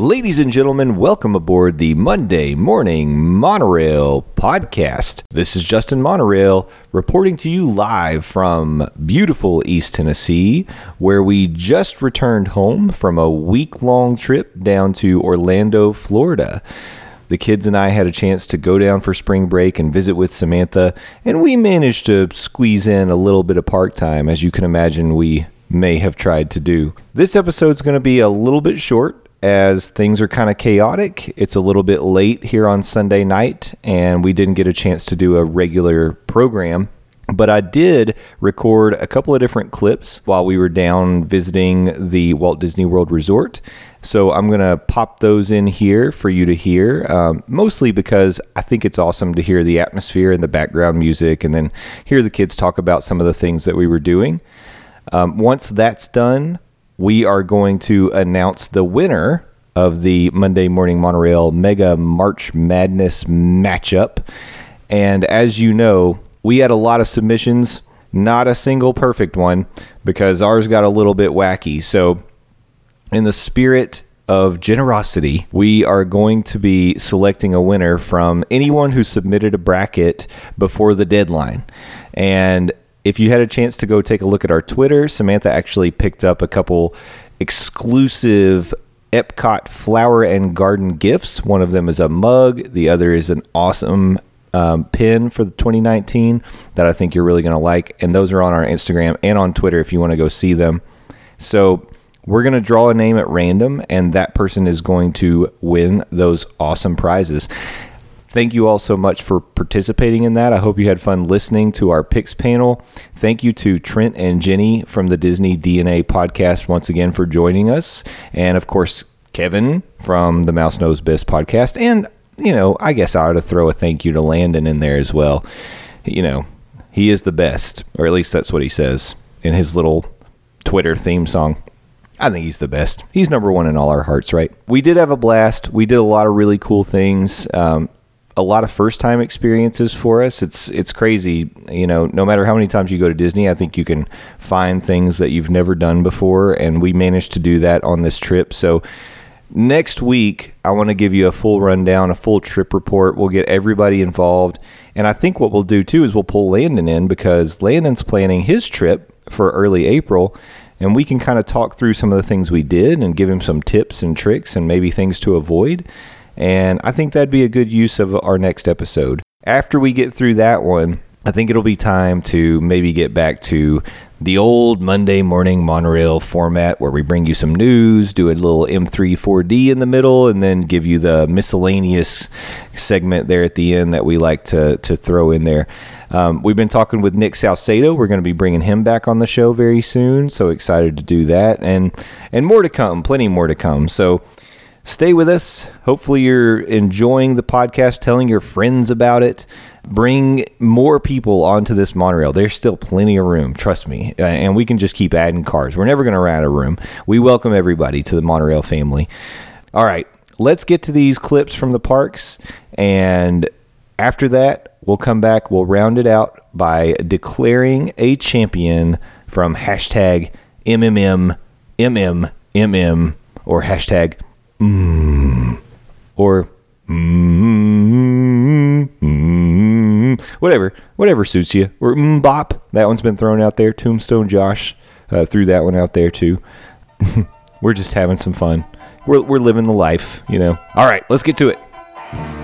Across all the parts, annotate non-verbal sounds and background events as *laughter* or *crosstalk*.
Ladies and gentlemen, welcome aboard the Monday Morning Monorail podcast. This is Justin Monorail reporting to you live from beautiful East Tennessee, where we just returned home from a week long trip down to Orlando, Florida. The kids and I had a chance to go down for spring break and visit with Samantha, and we managed to squeeze in a little bit of park time, as you can imagine we may have tried to do. This episode's going to be a little bit short as things are kind of chaotic. It's a little bit late here on Sunday night, and we didn't get a chance to do a regular program. But I did record a couple of different clips while we were down visiting the Walt Disney World Resort. So I'm going to pop those in here for you to hear, um, mostly because I think it's awesome to hear the atmosphere and the background music and then hear the kids talk about some of the things that we were doing. Um, once that's done, we are going to announce the winner of the Monday Morning Monorail Mega March Madness matchup. And as you know, we had a lot of submissions, not a single perfect one, because ours got a little bit wacky. So, in the spirit of generosity, we are going to be selecting a winner from anyone who submitted a bracket before the deadline. And if you had a chance to go take a look at our Twitter, Samantha actually picked up a couple exclusive Epcot flower and garden gifts. One of them is a mug, the other is an awesome um, pin for the 2019 that I think you're really going to like. And those are on our Instagram and on Twitter if you want to go see them. So we're going to draw a name at random, and that person is going to win those awesome prizes. Thank you all so much for participating in that. I hope you had fun listening to our picks panel. Thank you to Trent and Jenny from the Disney DNA podcast once again for joining us. And of course, Kevin from the Mouse Knows Best podcast. And, you know, I guess I ought to throw a thank you to Landon in there as well. You know, he is the best, or at least that's what he says in his little Twitter theme song. I think he's the best. He's number one in all our hearts, right? We did have a blast. We did a lot of really cool things. Um, a lot of first time experiences for us. It's it's crazy, you know. No matter how many times you go to Disney, I think you can find things that you've never done before, and we managed to do that on this trip. So next week, I want to give you a full rundown, a full trip report. We'll get everybody involved, and I think what we'll do too is we'll pull Landon in because Landon's planning his trip for early April. And we can kind of talk through some of the things we did and give him some tips and tricks and maybe things to avoid. And I think that'd be a good use of our next episode. After we get through that one, I think it'll be time to maybe get back to the old Monday morning monorail format where we bring you some news, do a little M3 4D in the middle, and then give you the miscellaneous segment there at the end that we like to, to throw in there. Um, we've been talking with Nick Salcedo. We're going to be bringing him back on the show very soon. So excited to do that, and and more to come, plenty more to come. So stay with us. Hopefully, you're enjoying the podcast, telling your friends about it. Bring more people onto this monorail. There's still plenty of room, trust me. Uh, and we can just keep adding cars. We're never going to run out of room. We welcome everybody to the monorail family. All right, let's get to these clips from the parks. And after that, we'll come back. We'll round it out by declaring a champion from hashtag MMM, MMMM, or hashtag mm, or mm, mm, whatever, whatever suits you. Or bop, that one's been thrown out there. Tombstone Josh uh, threw that one out there too. *laughs* we're just having some fun. We're, we're living the life, you know. All right, let's get to it.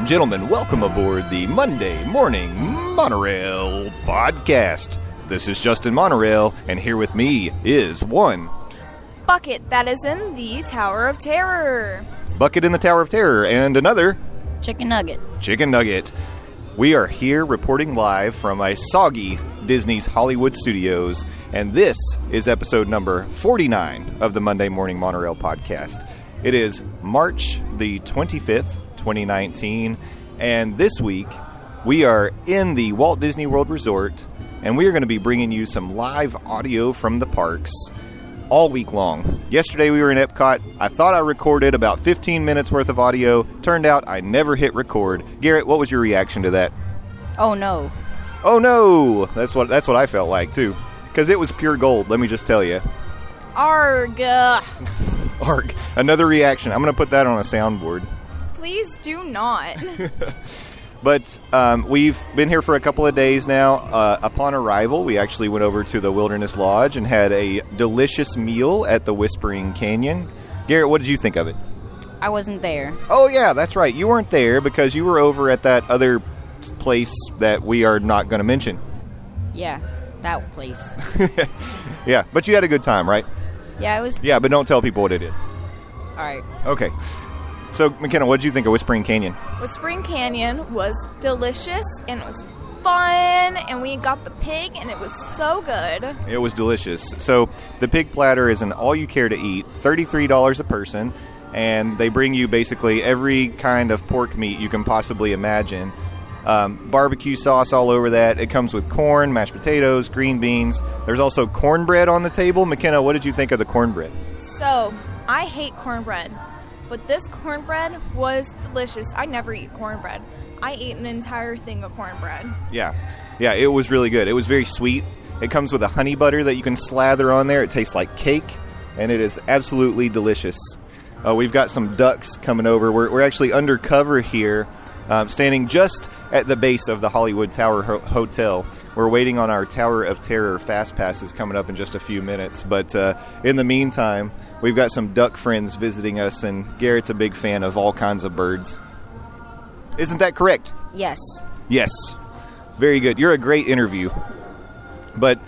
And gentlemen, welcome aboard the Monday Morning Monorail podcast. This is Justin Monorail, and here with me is one bucket that is in the Tower of Terror. bucket in the Tower of Terror and another Chicken nugget. chicken nugget. We are here reporting live from a soggy Disney's Hollywood Studios, and this is episode number 49 of the Monday Morning Monorail podcast. It is March the 25th, 2019, and this week we are in the Walt Disney World Resort, and we are going to be bringing you some live audio from the parks all week long. Yesterday we were in Epcot. I thought I recorded about 15 minutes worth of audio. Turned out I never hit record. Garrett, what was your reaction to that? Oh no. Oh no! That's what that's what I felt like too. Cuz it was pure gold, let me just tell you. Arg. *laughs* Arg. Another reaction. I'm going to put that on a soundboard. Please do not. *laughs* But um, we've been here for a couple of days now. Uh, upon arrival, we actually went over to the Wilderness Lodge and had a delicious meal at the Whispering Canyon. Garrett, what did you think of it? I wasn't there. Oh yeah, that's right. You weren't there because you were over at that other place that we are not going to mention. Yeah, that place. *laughs* Yeah, but you had a good time, right? Yeah, it was. Yeah, but don't tell people what it is. Alright. Okay. So, McKenna, what did you think of Whispering Canyon? Whispering Canyon was delicious and it was fun, and we got the pig, and it was so good. It was delicious. So, the pig platter is an all you care to eat, $33 a person, and they bring you basically every kind of pork meat you can possibly imagine. Um, barbecue sauce all over that. It comes with corn, mashed potatoes, green beans. There's also cornbread on the table. McKenna, what did you think of the cornbread? So, I hate cornbread, but this cornbread was delicious. I never eat cornbread. I ate an entire thing of cornbread. Yeah, yeah, it was really good. It was very sweet. It comes with a honey butter that you can slather on there. It tastes like cake, and it is absolutely delicious. Uh, we've got some ducks coming over. We're, we're actually undercover here, um, standing just at the base of the Hollywood Tower Ho- Hotel. We're waiting on our Tower of Terror fast passes coming up in just a few minutes. But uh, in the meantime, we've got some duck friends visiting us, and Garrett's a big fan of all kinds of birds. Isn't that correct? Yes. Yes. Very good. You're a great interview. But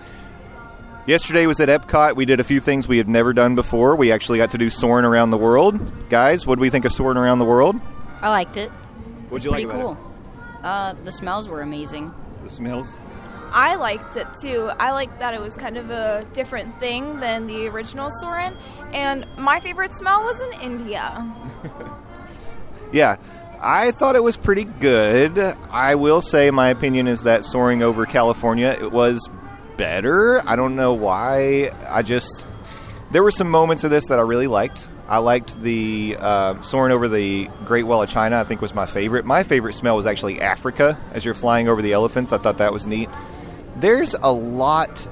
yesterday was at Epcot. We did a few things we had never done before. We actually got to do soaring around the world. Guys, what do we think of soaring around the world? I liked it. What'd you Pretty like about cool. Uh, the smells were amazing. The smells. I liked it too. I liked that it was kind of a different thing than the original Soarin'. And my favorite smell was in India. *laughs* Yeah. I thought it was pretty good. I will say my opinion is that soaring over California it was better. I don't know why. I just there were some moments of this that I really liked. I liked the uh, soaring over the Great Wall of China. I think was my favorite. My favorite smell was actually Africa as you're flying over the elephants. I thought that was neat. There's a lot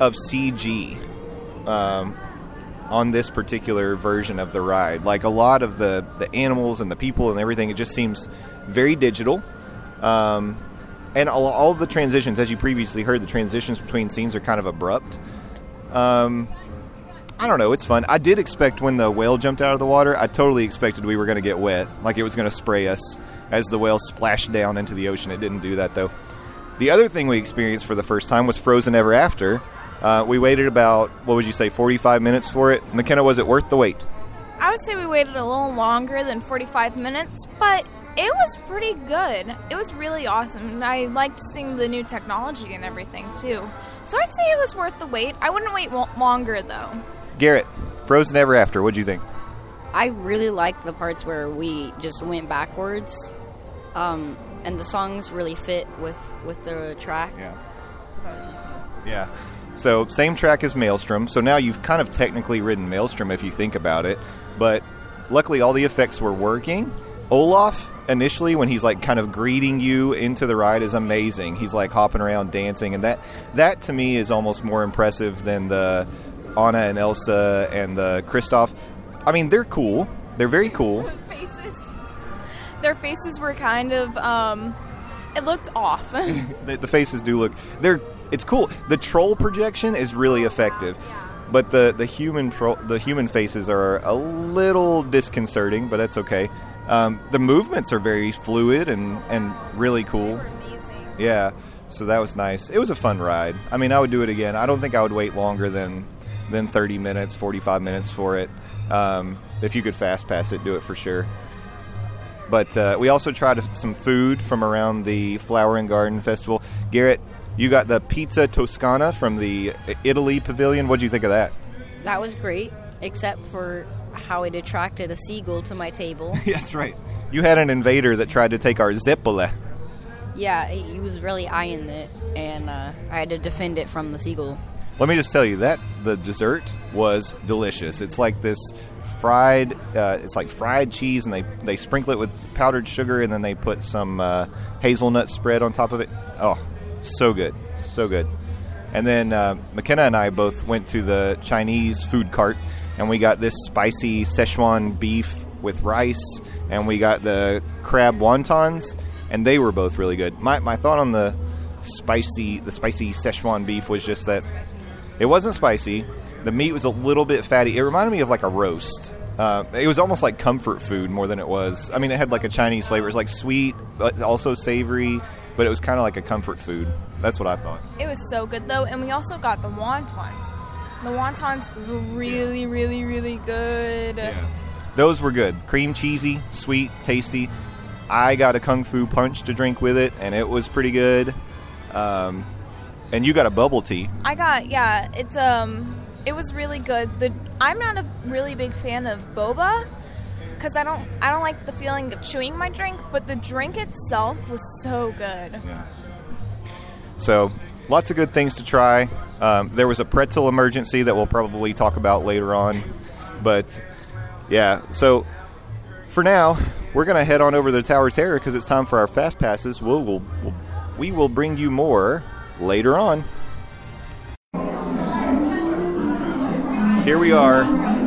of CG um, on this particular version of the ride. Like a lot of the the animals and the people and everything, it just seems very digital. Um, and all, all the transitions, as you previously heard, the transitions between scenes are kind of abrupt. Um, I don't know. It's fun. I did expect when the whale jumped out of the water, I totally expected we were going to get wet, like it was going to spray us as the whale splashed down into the ocean. It didn't do that though. The other thing we experienced for the first time was Frozen Ever After. Uh, we waited about what would you say, 45 minutes for it. McKenna, was it worth the wait? I would say we waited a little longer than 45 minutes, but it was pretty good. It was really awesome. and I liked seeing the new technology and everything too. So I'd say it was worth the wait. I wouldn't wait longer though. Garrett, Frozen Ever After. What'd you think? I really liked the parts where we just went backwards. Um, and the songs really fit with, with the track. Yeah. Yeah. So same track as Maelstrom. So now you've kind of technically ridden Maelstrom if you think about it. But luckily all the effects were working. Olaf initially when he's like kind of greeting you into the ride is amazing. He's like hopping around dancing and that that to me is almost more impressive than the Anna and Elsa and the Kristoff. I mean, they're cool. They're very cool. *laughs* Faces. Their faces were kind of um it looked off. *laughs* the, the faces do look they're it's cool the troll projection is really effective but the the human troll the human faces are a little disconcerting but that's okay Um, the movements are very fluid and, and really cool. Yeah, so that was nice. It was a fun ride. I mean, I would do it again. I don't think I would wait longer than than 30 minutes, 45 minutes for it. Um, if you could fast pass it, do it for sure. But uh, we also tried some food from around the Flower and Garden Festival. Garrett, you got the pizza Toscana from the Italy Pavilion. What do you think of that? That was great, except for how it attracted a seagull to my table. *laughs* That's right. You had an invader that tried to take our zeppola. yeah, he he was really eyeing it, and uh, I had to defend it from the seagull. Let me just tell you that the dessert was delicious. It's like this fried, uh, it's like fried cheese, and they they sprinkle it with powdered sugar, and then they put some uh, hazelnut spread on top of it. Oh, so good, so good. And then uh, McKenna and I both went to the Chinese food cart, and we got this spicy Szechuan beef with rice, and we got the crab wontons, and they were both really good. My my thought on the spicy the spicy Szechuan beef was just that it wasn't spicy. The meat was a little bit fatty. It reminded me of like a roast. Uh, it was almost like comfort food more than it was. I mean, it had like a Chinese flavor. It was like sweet, but also savory. But it was kind of like a comfort food. That's what I thought. It was so good though, and we also got the wontons. The wontons were really, really, really good. Yeah. Those were good. Cream cheesy, sweet, tasty. I got a kung fu punch to drink with it, and it was pretty good. Um, and you got a bubble tea. I got yeah. It's um, it was really good. The I'm not a really big fan of boba because I don't I don't like the feeling of chewing my drink, but the drink itself was so good. Yeah. So, lots of good things to try. Um, there was a pretzel emergency that we'll probably talk about later on. But, yeah, so for now, we're going to head on over to the Tower Terror because it's time for our fast passes. We'll, we'll, we'll, we will bring you more later on. Here we are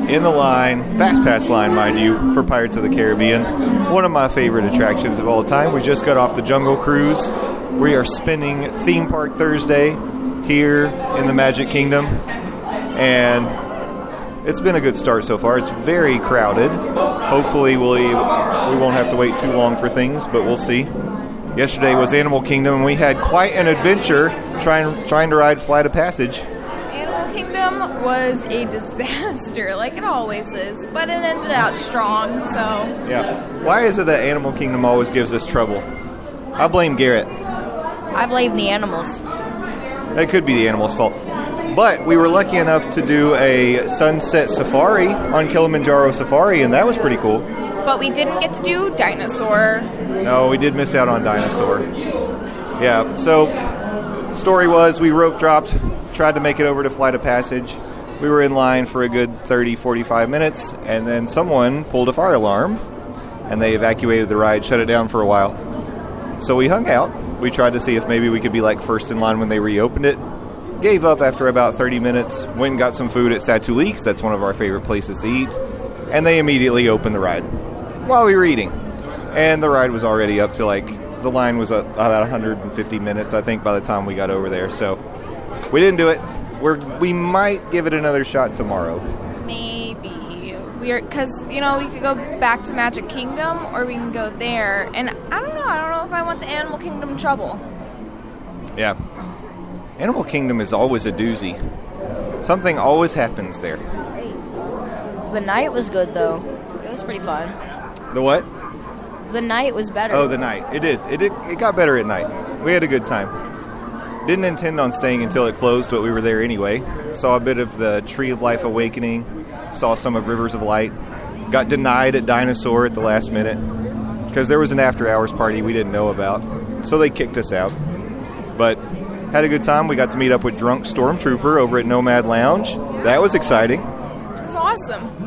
in the line, fast pass line, mind you, for Pirates of the Caribbean. One of my favorite attractions of all time. We just got off the Jungle Cruise. We are spending Theme Park Thursday here in the Magic Kingdom, and it's been a good start so far. It's very crowded. Hopefully, we'll, we won't have to wait too long for things, but we'll see. Yesterday was Animal Kingdom, and we had quite an adventure trying trying to ride Flight of Passage. Animal Kingdom was a disaster, *laughs* like it always is, but it ended out strong. So Yeah. Why is it that Animal Kingdom always gives us trouble? I blame Garrett. I blame the animals. That could be the animal's fault. But we were lucky enough to do a sunset safari on Kilimanjaro Safari, and that was pretty cool. But we didn't get to do dinosaur. No, we did miss out on Dinosaur. Yeah, so story was we rope dropped, tried to make it over to Flight of Passage. We were in line for a good 30, 45 minutes, and then someone pulled a fire alarm, and they evacuated the ride, shut it down for a while. So we hung out. We tried to see if maybe we could be like first in line when they reopened it. Gave up after about 30 minutes, went and got some food at Satu'li, 'cause that's one of our favorite places to eat, and they immediately opened the ride while we were eating. And the ride was already up to like, the line was uh, about 150 minutes, I think, by the time we got over there. So we didn't do it. We're, we might give it another shot tomorrow. Maybe we're because you know we could go back to Magic Kingdom or we can go there, and I don't know. I don't know if I want the Animal Kingdom trouble. Yeah. Animal Kingdom is always a doozy. Something always happens there. The night was good though. It was pretty fun. The what? The night was better. Oh, the night. It did. It did. It got better at night. We had a good time. Didn't intend on staying until it closed, but we were there anyway. Saw a bit of the Tree of Life Awakening. Saw some of Rivers of Light. Got denied at Dinosaur at the last minute because there was an after hours party we didn't know about. So they kicked us out. But had a good time. We got to meet up with Drunk Stormtrooper over at Nomad Lounge. That was exciting. It was awesome.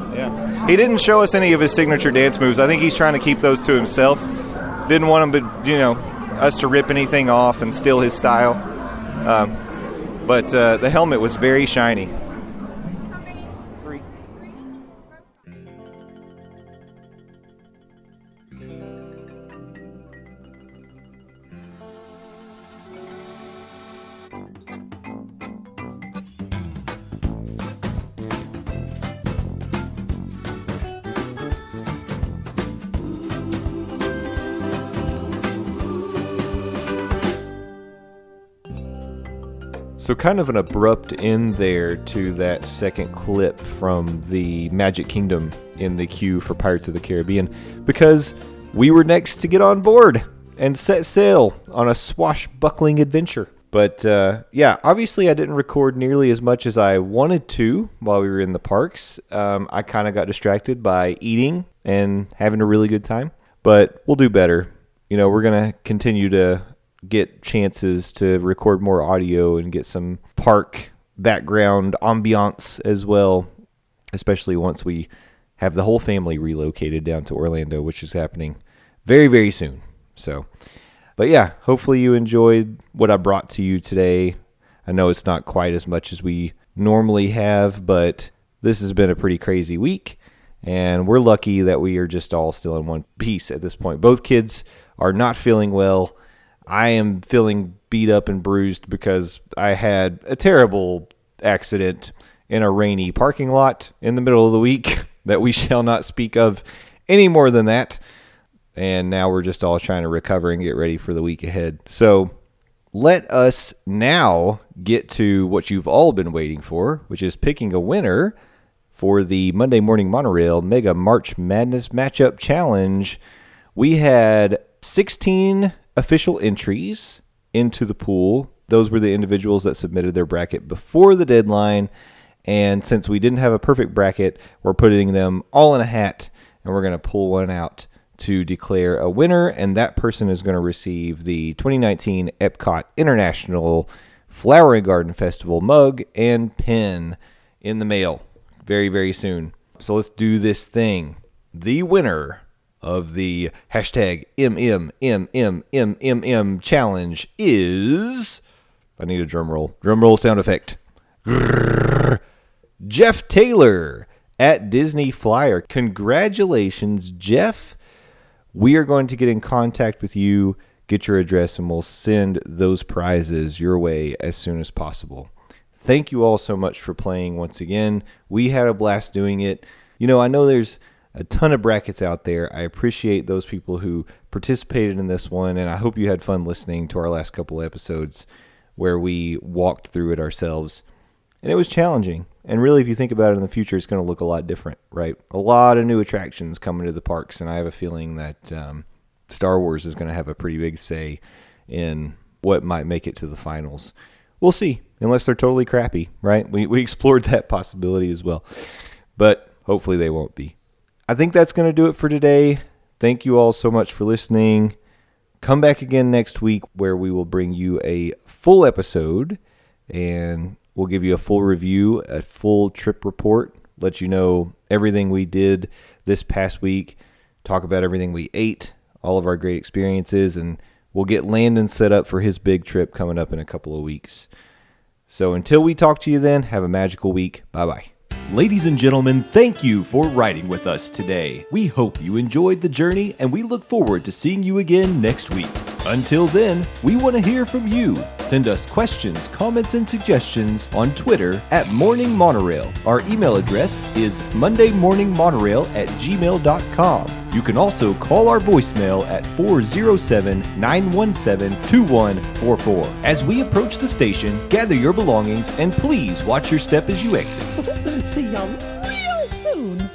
He didn't show us any of his signature dance moves. I think he's trying to keep those to himself. Didn't want him to, you know, us to rip anything off and steal his style. Um, but uh, the helmet was very shiny. So, kind of an abrupt end there to that second clip from the Magic Kingdom in the queue for Pirates of the Caribbean because we were next to get on board and set sail on a swashbuckling adventure. But uh, yeah, obviously, I didn't record nearly as much as I wanted to while we were in the parks. Um, I kind of got distracted by eating and having a really good time, but we'll do better. You know, we're going to continue to get chances to record more audio and get some park background ambiance as well, especially once we have the whole family relocated down to Orlando, which is happening very, very soon. So, but yeah, hopefully you enjoyed what I brought to you today. I know it's not quite as much as we normally have, but this has been a pretty crazy week. And we're lucky that we are just all still in one piece at this point. Both kids are not feeling well. I am feeling beat up and bruised because I had a terrible accident in a rainy parking lot in the middle of the week *laughs* that we shall not speak of any more than that. And now we're just all trying to recover and get ready for the week ahead. So let us now get to what you've all been waiting for, which is picking a winner for the Monday Morning Monorail Mega March Madness Matchup Challenge. We had 16 official entries into the pool. Those were the individuals that submitted their bracket before the deadline. And since we didn't have a perfect bracket, we're putting them all in a hat and we're going to pull one out to declare a winner. And that person is going to receive the 2019 Epcot International Flower and Garden Festival mug and pin in the mail very, very soon. So let's do this thing. The winner of the hashtag MMMMMMM challenge is. I need a drum roll. Drum roll sound effect. Grrr. Jeff Taylor at Disney Flyer. Congratulations, Jeff. We are going to get in contact with you, get your address, and we'll send those prizes your way as soon as possible. Thank you all so much for playing once again. We had a blast doing it. You know, I know there's a ton of brackets out there. I appreciate those people who participated in this one, and I hope you had fun listening to our last couple episodes where we walked through it ourselves. And it was challenging. And really, if you think about it in the future, it's going to look a lot different, right? A lot of new attractions coming to the parks, and I have a feeling that um, Star Wars is going to have a pretty big say in what might make it to the finals. We'll see, unless they're totally crappy, right? We, we *laughs* explored that possibility as well. But hopefully they won't be. I think that's going to do it for today. Thank you all so much for listening. Come back again next week where we will bring you a full episode and we'll give you a full review, a full trip report, let you know everything we did this past week, talk about everything we ate, all of our great experiences, and we'll get Landon set up for his big trip coming up in a couple of weeks. So until we talk to you then, have a magical week. Bye bye. Ladies and gentlemen, thank you for riding with us today. We hope you enjoyed the journey and we look forward to seeing you again next week. Until then, we want to hear from you. Send us questions, comments, and suggestions on Twitter at Morning Monorail. Our email address is mondaymorningmonorail at gmail.com. You can also call our voicemail at 407 917 2144. As we approach the station, gather your belongings and please watch your step as you exit. *laughs* See y'all real soon.